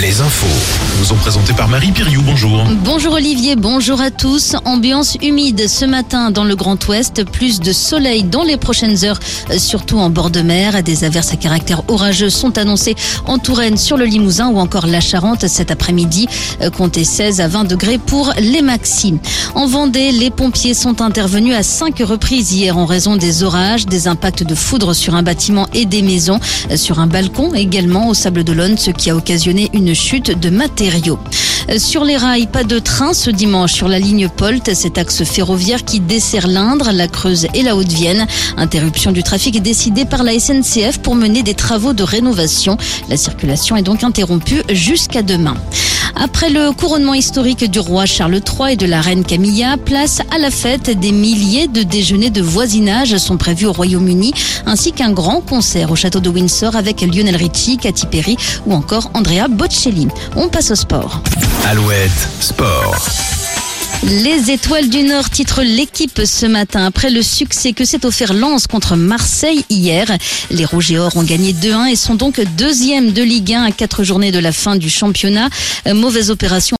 les infos. Nous sont présentés par Marie Piriou. Bonjour. Bonjour Olivier, bonjour à tous. Ambiance humide ce matin dans le Grand Ouest. Plus de soleil dans les prochaines heures, euh, surtout en bord de mer. Des averses à caractère orageux sont annoncées en Touraine, sur le Limousin ou encore la Charente cet après-midi. Euh, Comptez 16 à 20 degrés pour les maxi. En Vendée, les pompiers sont intervenus à cinq reprises hier en raison des orages, des impacts de foudre sur un bâtiment et des maisons, euh, sur un balcon également au Sable d'Olonne, ce qui a occasionné une chute de matériaux. Sur les rails, pas de train ce dimanche sur la ligne Polt, cet axe ferroviaire qui dessert l'Indre, la Creuse et la Haute-Vienne. Interruption du trafic décidée par la SNCF pour mener des travaux de rénovation. La circulation est donc interrompue jusqu'à demain. Après le couronnement historique du roi Charles III et de la reine Camilla, place à la fête. Des milliers de déjeuners de voisinage sont prévus au Royaume-Uni, ainsi qu'un grand concert au château de Windsor avec Lionel Richie, Katy Perry ou encore Andrea Bocelli. On passe au sport. Alouette Sport. Les étoiles du Nord titrent l'équipe ce matin après le succès que s'est offert Lens contre Marseille hier. Les Rouges et Or ont gagné 2-1 et sont donc deuxième de Ligue 1 à quatre journées de la fin du championnat. Euh, Mauvaise opération